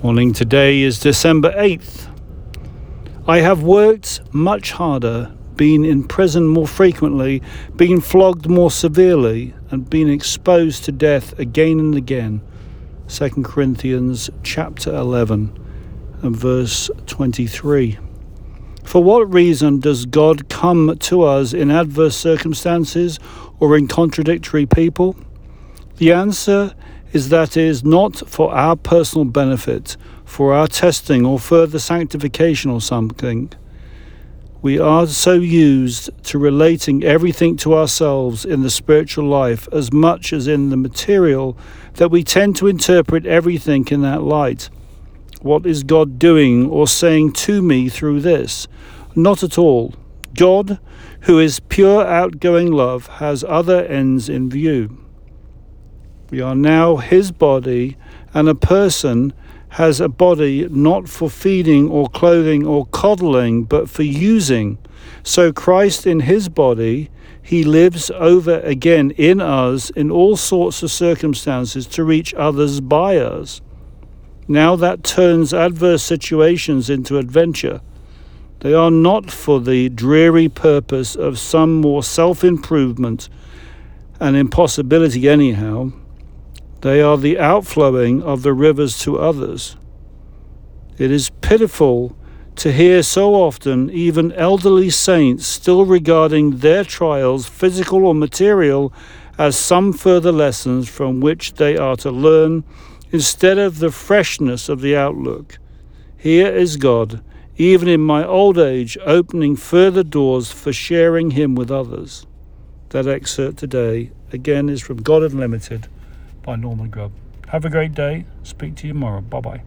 Morning today is December 8th. I have worked much harder, been in prison more frequently, been flogged more severely, and been exposed to death again and again. 2 Corinthians chapter 11 and verse 23. For what reason does God come to us in adverse circumstances or in contradictory people? The answer is that it is not for our personal benefit, for our testing or further sanctification or something. We are so used to relating everything to ourselves in the spiritual life as much as in the material that we tend to interpret everything in that light. What is God doing or saying to me through this? Not at all. God, who is pure outgoing love, has other ends in view. We are now his body, and a person has a body not for feeding or clothing or coddling, but for using. So Christ in his body, he lives over again in us in all sorts of circumstances to reach others by us. Now that turns adverse situations into adventure. They are not for the dreary purpose of some more self improvement, an impossibility anyhow they are the outflowing of the rivers to others. It is pitiful to hear so often even elderly saints still regarding their trials, physical or material, as some further lessons from which they are to learn instead of the freshness of the outlook. Here is God, even in my old age, opening further doors for sharing Him with others. That excerpt today, again, is from God Unlimited by Norman Grubb. Have a great day. Speak to you tomorrow. Bye bye.